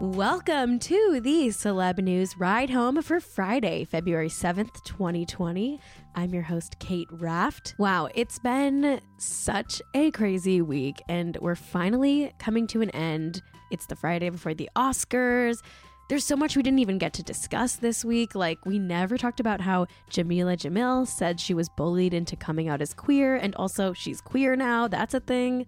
Welcome to the Celeb News Ride Home for Friday, February 7th, 2020. I'm your host, Cait Raft. Wow, it's been such a crazy week, and we're finally coming to an end. It's the Friday before the Oscars. There's so much we didn't even get to discuss this week. Like, we never talked about how Jameela Jamil said she was bullied into coming out as queer, and also she's queer now. That's a thing.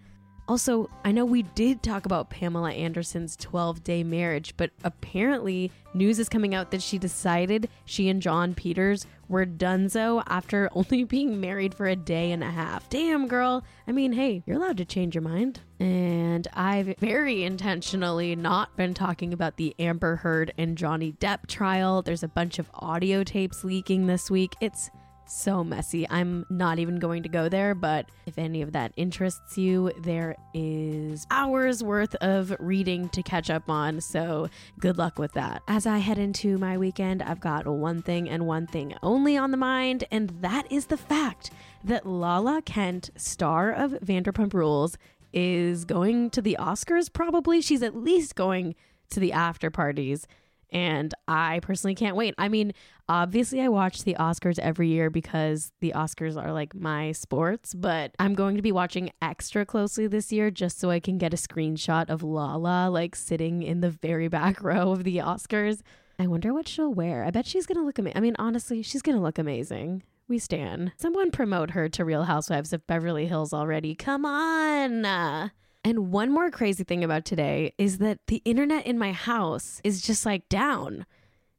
Also, I know we did talk about Pamela Anderson's 12 day marriage, but apparently news is coming out that she decided she and Jon Peters were donezo after only being married for a day and a half. Damn, girl. I mean, hey, you're allowed to change your mind. And I've very intentionally not been talking about the Amber Heard and Johnny Depp trial. There's a bunch of audio tapes leaking this week. It's so messy. I'm not even going to go there, but if any of that interests you, there is hours worth of reading to catch up on. So good luck with that. As I head into my weekend, I've got one thing and one thing only on the mind, and that is the fact that Lala Kent, star of Vanderpump Rules, is going to the Oscars probably. She's at least going to the after parties. And I personally can't wait. I mean, obviously, I watch the Oscars every year because the Oscars are like my sports, but I'm going to be watching extra closely this year just so I can get a screenshot of Lala like sitting in the very back row of the Oscars. I wonder what she'll wear. I bet she's going to look amazing. I mean, honestly, she's going to look amazing. We stand. Someone promote her to Real Housewives of Beverly Hills already. Come on. And one more crazy thing about today is that the internet in my house is just like down.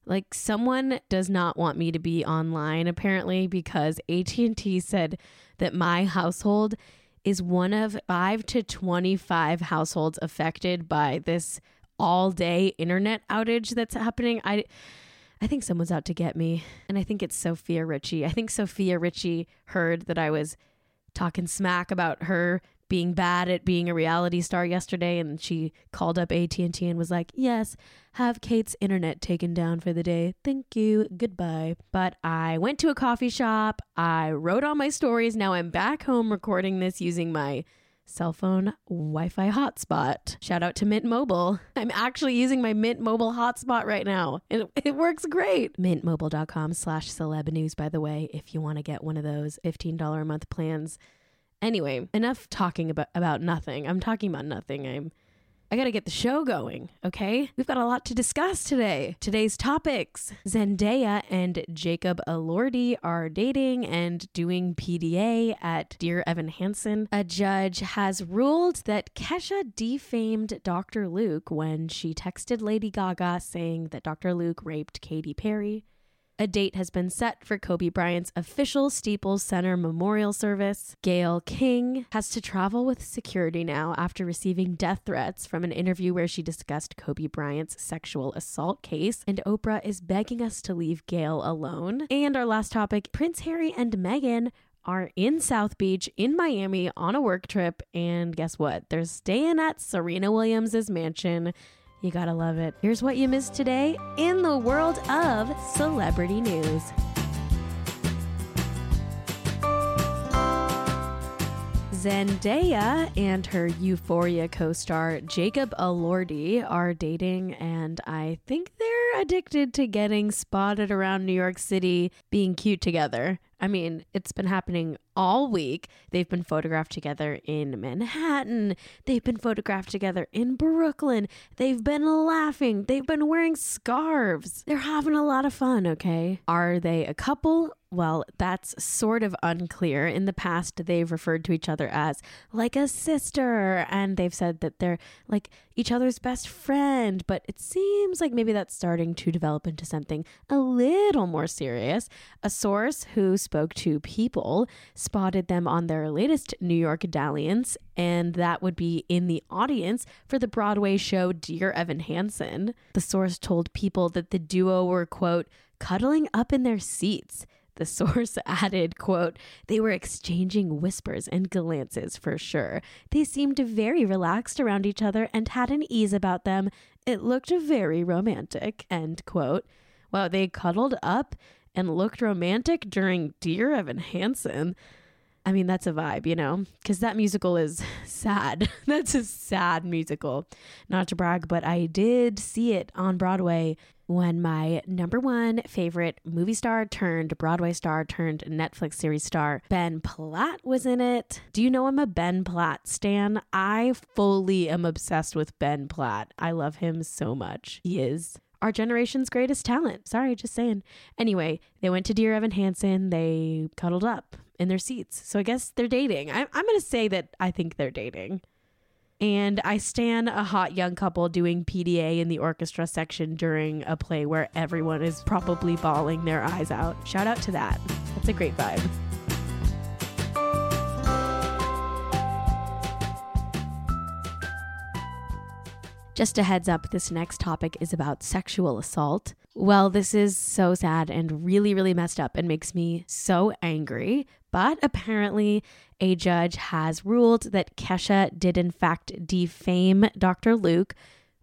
Like someone does not want me to be online apparently because AT&T said that my household is one of 5 to 25 households affected by this all-day internet outage that's happening. I I think someone's out to get me. And I think it's Sofia Richie. I think Sofia Richie heard that I was talking smack about her being bad at being a reality star yesterday and she called up AT&T and was like, "Yes, have Cait's internet taken down for the day. Thank you. Goodbye." But I went to a coffee shop. I wrote all my stories. Now I'm back home recording this using my cell phone Wi-Fi hotspot. Shout out to Mint Mobile. I'm actually using my Mint Mobile hotspot right now. It, it works great. Mintmobile.com slash celeb news, by the way, if you want to get one of those $15 a month plans. Anyway, enough talking about, about nothing. I'm talking about nothing. I'm I got to get the show going, okay? We've got a lot to discuss today. Today's topics Zendaya and Jacob Elordi are dating and doing PDA at Dear Evan Hansen. A judge has ruled that Kesha defamed Dr. Luke when she texted Lady Gaga saying that Dr. Luke raped Katy Perry. A date has been set for Kobe Bryant's official Staples Center memorial service. Gayle King has to travel with security now after receiving death threats from an interview where she discussed Kobe Bryant's sexual assault case. And Oprah is begging us to leave Gayle alone. And our last topic Prince Harry and Meghan are in South Beach in Miami on a work trip. And guess what? They're staying at Serena Williams' mansion. You gotta love it. Here's what you missed today in the world of celebrity news. Zendaya and her Euphoria co star Jacob Elordi are dating, and I think they're addicted to getting spotted around New York City being cute together. I mean, it's been happening all week. They've been photographed together in Manhattan. They've been photographed together in Brooklyn. They've been laughing. They've been wearing scarves. They're having a lot of fun, okay? Are they a couple? Well, that's sort of unclear. In the past, they've referred to each other as like a sister, and they've said that they're like each other's best friend, but it seems like maybe that's starting to develop into something a little more serious. A source who spoke to People spotted them on their latest New York dalliance, and that would be in the audience for the Broadway show Dear Evan Hansen. The source told People that the duo were, quote, cuddling up in their seats. The source added, quote, they were exchanging whispers and glances for sure. They seemed very relaxed around each other and had an ease about them. It looked very romantic, end quote. Wow, they cuddled up and looked romantic during Dear Evan Hansen. I mean, that's a vibe, you know? Because that musical is sad. that's a sad musical. Not to brag, but I did see it on Broadway when my number one favorite movie star turned Broadway star turned Netflix series star Ben Platt was in it. Do you know I'm a Ben Platt stan? I fully am obsessed with Ben Platt. I love him so much. He is our generation's greatest talent. Sorry, just saying. Anyway, they went to Dear Evan Hansen. They cuddled up in their seats. So I guess they're dating. I, I'm going to say that I think they're dating. And I stand a hot young couple doing PDA in the orchestra section during a play where everyone is probably bawling their eyes out. Shout out to that. That's a great vibe. Just a heads up, this next topic is about sexual assault. Well, this is so sad and really, really messed up and makes me so angry. But apparently, a judge has ruled that Kesha did, in fact, defame Dr. Luke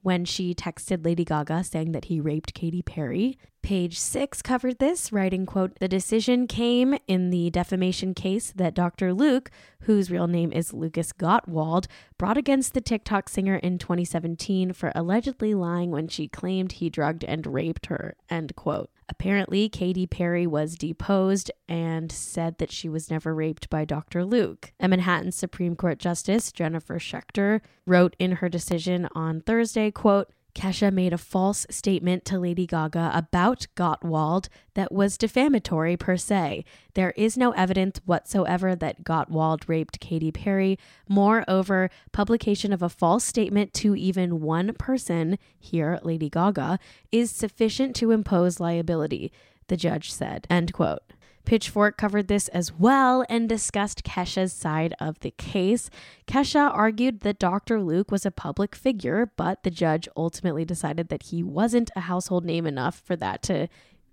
when she texted Lady Gaga saying that he raped Katy Perry. Page 6 covered this, writing, quote, "The decision came in the defamation case that Dr. Luke, whose real name is Lucas Gottwald, brought against the TikTok singer in 2017 for allegedly lying when she claimed he drugged and raped her." End quote. Apparently, Katy Perry was deposed and said that she was never raped by Dr. Luke. A Manhattan Supreme Court Justice Jennifer Schechter wrote in her decision on Thursday, quote, Kesha made a false statement to Lady Gaga about Gottwald that was defamatory per se. There is no evidence whatsoever that Gottwald raped Katy Perry. Moreover, publication of a false statement to even one person, here Lady Gaga, is sufficient to impose liability, the judge said. End quote. Pitchfork covered this as well and discussed Kesha's side of the case. Kesha argued that Dr. Luke was a public figure, but the judge ultimately decided that he wasn't a household name enough for that to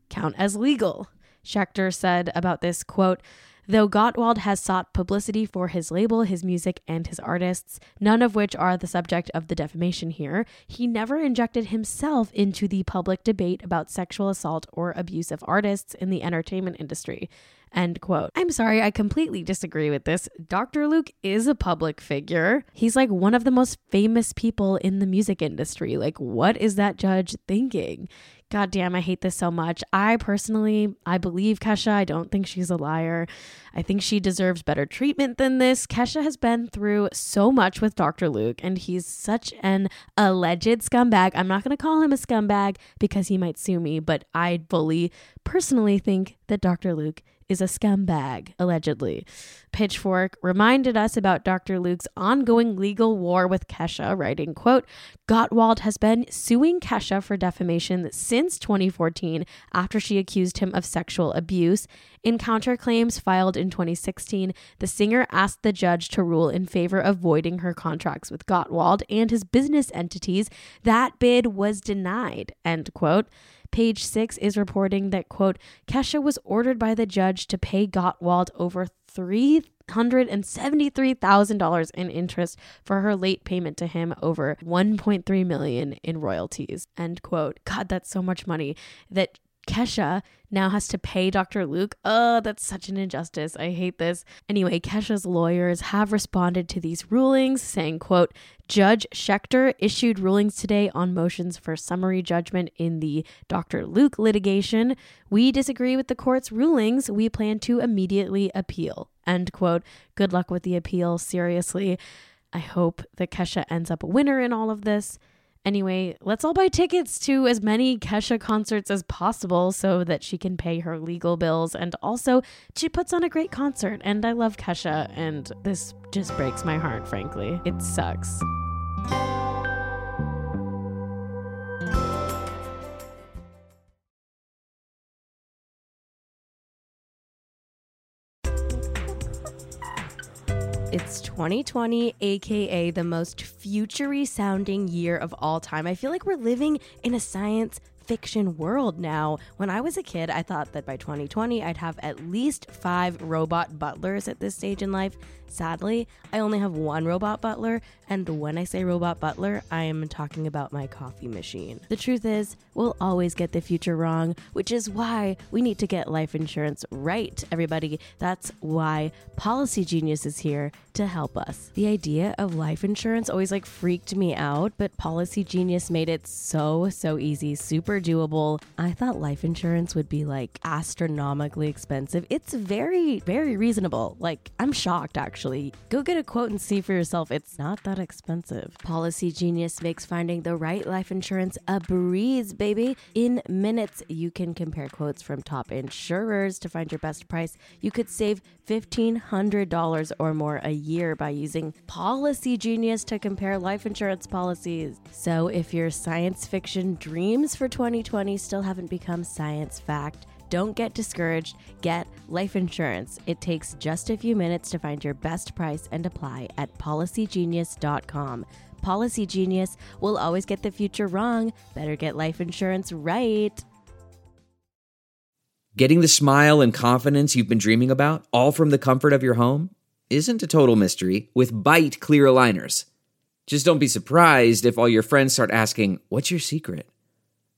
count as legal. Schechter said about this quote, Though Gottwald has sought publicity for his label, his music, and his artists, none of which are the subject of the defamation here, he never injected himself into the public debate about sexual assault or abuse of artists in the entertainment industry. End quote. I'm sorry, I completely disagree with this. Dr. Luke is a public figure. He's like one of the most famous people in the music industry. Like, what is that judge thinking? God damn, I hate this so much. I personally, I believe Kesha. I don't think she's a liar. I think she deserves better treatment than this. Kesha has been through so much with Dr. Luke, and he's such an alleged scumbag. I'm not going to call him a scumbag because he might sue me, but I fully, personally think that Dr. Luke is a scumbag, allegedly. Pitchfork reminded us about Dr. Luke's ongoing legal war with Kesha, writing, quote, Gottwald has been suing Kesha for defamation since 2014 after she accused him of sexual abuse. In counterclaims filed in 2016, the singer asked the judge to rule in favor of voiding her contracts with Gottwald and his business entities. That bid was denied, end quote. Page six is reporting that, quote, Kesha was ordered by the judge to pay Gottwald over $373,000 in interest for her late payment to him over 1.3 million in royalties. End quote. God, that's so much money that Kesha now has to pay Dr. Luke. Oh, that's such an injustice. I hate this. Anyway, Kesha's lawyers have responded to these rulings, saying, quote, Judge Schechter issued rulings today on motions for summary judgment in the Dr. Luke litigation. We disagree with the court's rulings. We plan to immediately appeal. End quote. Good luck with the appeal. Seriously. I hope that Kesha ends up a winner in all of this. Anyway, let's all buy tickets to as many Kesha concerts as possible so that she can pay her legal bills. And also, she puts on a great concert. And I love Kesha, and this just breaks my heart, frankly. It sucks. It's 2020, aka the most futury sounding year of all time. I feel like we're living in a science fiction world now. When I was a kid, I thought that by 2020 I'd have at least five robot butlers at this stage in life. Sadly, I only have one robot butler, and when I say robot butler, I am talking about my coffee machine. The truth is, we'll always get the future wrong, which is why we need to get life insurance right, everybody. That's why Policy Genius is here to help us. The idea of life insurance always like freaked me out, but Policy Genius made it so, so easy, super doable. I thought life insurance would be like astronomically expensive. It's very, very reasonable. Like, I'm shocked actually. Go get a quote and see for yourself. It's not that expensive. Policy Genius makes finding the right life insurance a breeze, baby. In minutes, you can compare quotes from top insurers to find your best price. You could save $1,500 or more a year by using Policy Genius to compare life insurance policies. So if your science fiction dreams for 2020 still haven't become science fact, don't get discouraged. Get life insurance. It takes just a few minutes to find your best price and apply at policygenius.com. Policy Genius will always get the future wrong. Better get life insurance right. Getting the smile and confidence you've been dreaming about, all from the comfort of your home, isn't a total mystery with Byte clear aligners. Just don't be surprised if all your friends start asking, What's your secret?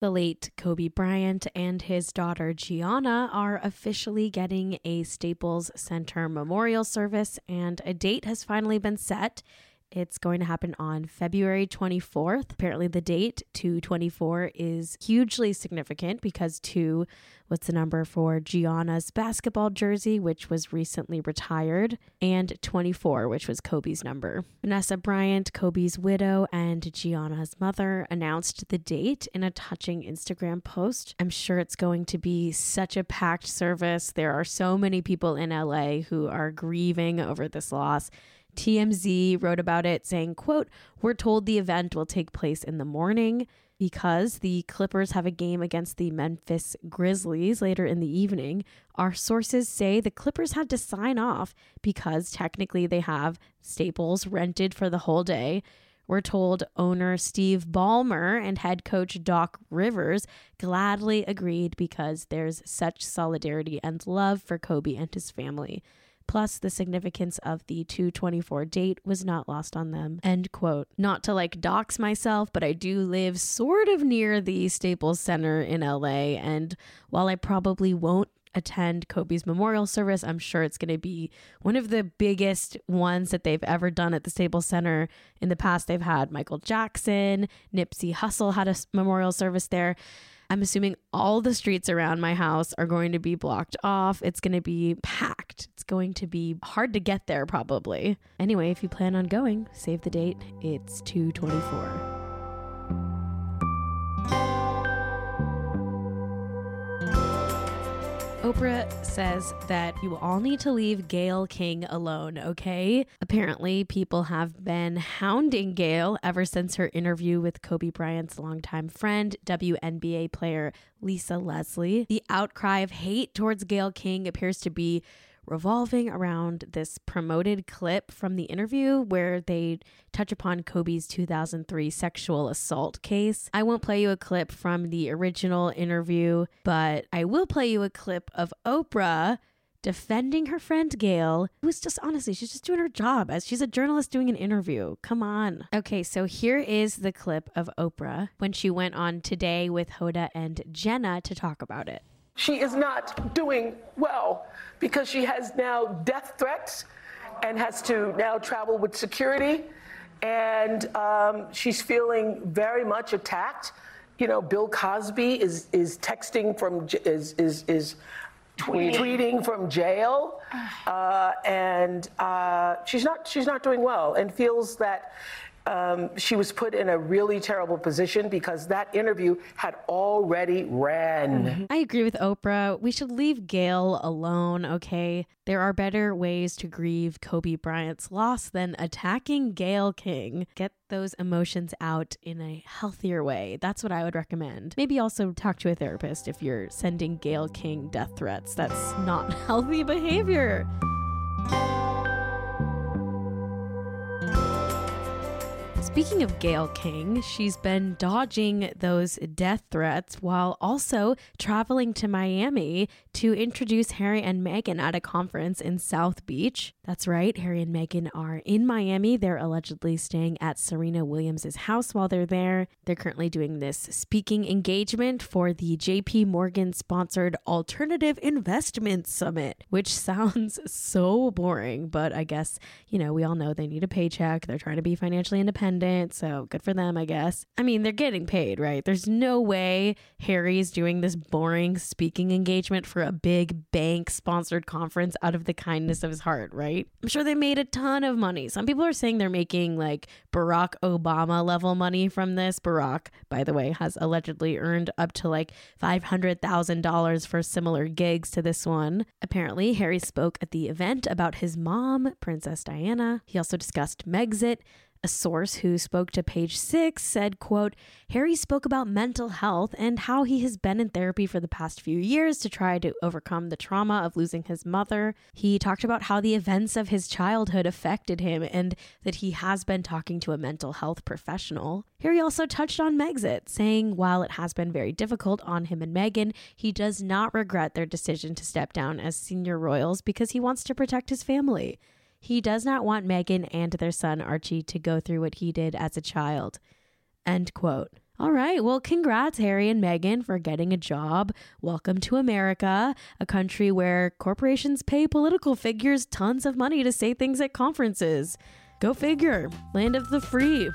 The late Kobe Bryant and his daughter Gianna are officially getting a Staples Center memorial service, and a date has finally been set. It's going to happen on February 24th. Apparently, the date 224 is hugely significant because 2, what's the number for Gianna's basketball jersey, which was recently retired, and 24, which was Kobe's number. Vanessa Bryant, Kobe's widow, and Gianna's mother announced the date in a touching Instagram post. I'm sure it's going to be such a packed service. There are so many people in LA who are grieving over this loss. TMZ wrote about it saying, quote, "We're told the event will take place in the morning because the Clippers have a game against the Memphis Grizzlies later in the evening. Our sources say the Clippers had to sign off because technically they have Staples rented for the whole day." We're told owner Steve Ballmer and head coach Doc Rivers gladly agreed because there's such solidarity and love for Kobe and his family. Plus, the significance of the 224 date was not lost on them. End quote. Not to like dox myself, but I do live sort of near the Staples Center in LA. And while I probably won't attend Kobe's memorial service. I'm sure it's going to be one of the biggest ones that they've ever done at the Staples Center. In the past, they've had Michael Jackson, Nipsey Hussle had a memorial service there. I'm assuming all the streets around my house are going to be blocked off. It's going to be packed. It's going to be hard to get there, probably. Anyway, if you plan on going, save the date. It's 224. Oprah says that you all need to leave Gayle King alone, okay? Apparently, people have been hounding Gayle ever since her interview with Kobe Bryant's longtime friend, WNBA player Lisa Leslie. The outcry of hate towards Gayle King appears to be revolving around this promoted clip from the interview where they touch upon Kobe's 2003 sexual assault case. I won't play you a clip from the original interview, but I will play you a clip of Oprah defending her friend Gayle, who's just honestly, she's just doing her job as she's a journalist doing an interview. Come on. Okay, so here is the clip of Oprah when she went on today with Hoda and Jenna to talk about it. She is not doing well because she has now death threats and has to now travel with security. And um, she's feeling very much attacked. You know, Bill Cosby is, is texting from, is, is, is tweeting. tweeting from jail. Uh, and uh, she's, not, she's not doing well and feels that um, she was put in a really terrible position because that interview had already ran. I agree with Oprah. We should leave Gayle alone, okay? There are better ways to grieve Kobe Bryant's loss than attacking Gayle King. Get those emotions out in a healthier way. That's what I would recommend. Maybe also talk to a therapist if you're sending Gayle King death threats. That's not healthy behavior. Speaking of Gayle King, she's been dodging those death threats while also traveling to Miami to introduce Harry and Meghan at a conference in South Beach. That's right, Harry and Meghan are in Miami. They're allegedly staying at Serena Williams' house while they're there. They're currently doing this speaking engagement for the JP Morgan sponsored Alternative Investment Summit, which sounds so boring, but I guess, you know, we all know they need a paycheck. They're trying to be financially independent so good for them, I guess. I mean, they're getting paid, right? There's no way Harry's doing this boring speaking engagement for a big bank sponsored conference out of the kindness of his heart, right? I'm sure they made a ton of money. Some people are saying they're making like Barack Obama level money from this. Barack, by the way, has allegedly earned up to like $500,000 for similar gigs to this one. Apparently, Harry spoke at the event about his mom, Princess Diana. He also discussed Megxit a source who spoke to page six said, quote, Harry spoke about mental health and how he has been in therapy for the past few years to try to overcome the trauma of losing his mother. He talked about how the events of his childhood affected him and that he has been talking to a mental health professional. Harry also touched on Megxit, saying while it has been very difficult on him and Meghan, he does not regret their decision to step down as senior royals because he wants to protect his family. He does not want Meghan and their son Archie to go through what he did as a child. End quote. All right. Well, congrats, Harry and Meghan, for getting a job. Welcome to America, a country where corporations pay political figures tons of money to say things at conferences. Go figure. Land of the free.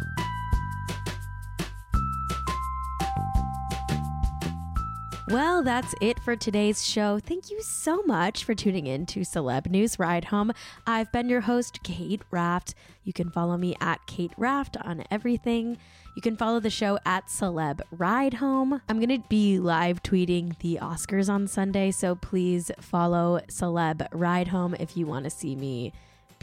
Well, that's it for today's show. Thank you so much for tuning in to Celeb News Ride Home. I've been your host, Cait Raft. You can follow me at Cait Raft on everything. You can follow the show at Celeb Ride Home. I'm going to be live tweeting the Oscars on Sunday, so please follow Celeb Ride Home if you want to see me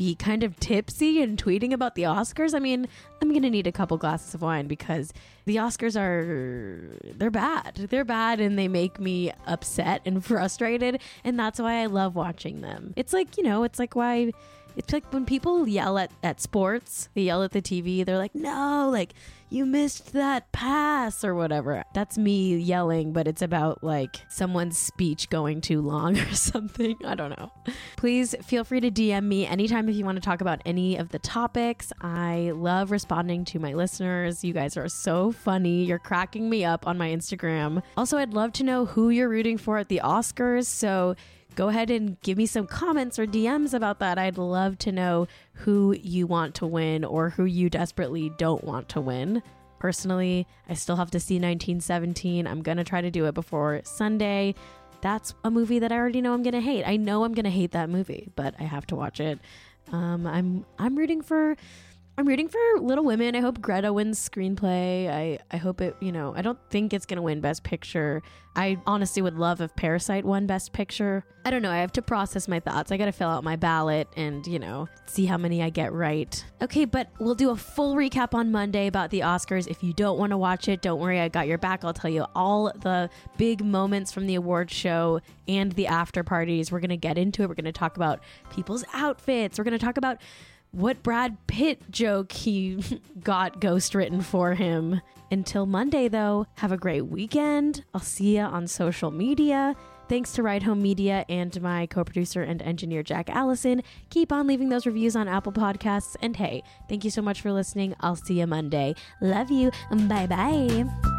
be kind of tipsy and tweeting about the Oscars. I mean, I'm going to need a couple glasses of wine because the Oscars are they're bad. They're bad and they make me upset and frustrated, and that's why I love watching them. It's like, you know, it's like why it's like when people yell at, at sports, they yell at the TV, they're like, no, like, you missed that pass or whatever. That's me yelling, but it's about like someone's speech going too long or something. I don't know. Please feel free to DM me anytime if you want to talk about any of the topics. I love responding to my listeners. You guys are so funny. You're cracking me up on my Instagram. Also, I'd love to know who you're rooting for at the Oscars. So, go ahead and give me some comments or DMs about that. I'd love to know who you want to win or who you desperately don't want to win. Personally, I still have to see 1917. I'm going to try to do it before Sunday. That's a movie that I already know I'm going to hate. I know I'm going to hate that movie, but I have to watch it. Um, I'm I'm rooting for I'm rooting for Little Women. I hope Greta wins screenplay. I, I hope it, you know, I don't think it's going to win Best Picture. I honestly would love if Parasite won Best Picture. I don't know. I have to process my thoughts. I got to fill out my ballot and, you know, see how many I get right. Okay, but we'll do a full recap on Monday about the Oscars. If you don't want to watch it, don't worry. I got your back. I'll tell you all the big moments from the award show and the after parties. We're going to get into it. We're going to talk about people's outfits. We're going to talk about what Brad Pitt joke he got ghost written for him. Until Monday, though, have a great weekend. I'll see you on social media. Thanks to Ride Home Media and my co producer and engineer, Jack Allison. Keep on leaving those reviews on Apple Podcasts. And hey, thank you so much for listening. I'll see you Monday. Love you. Bye bye.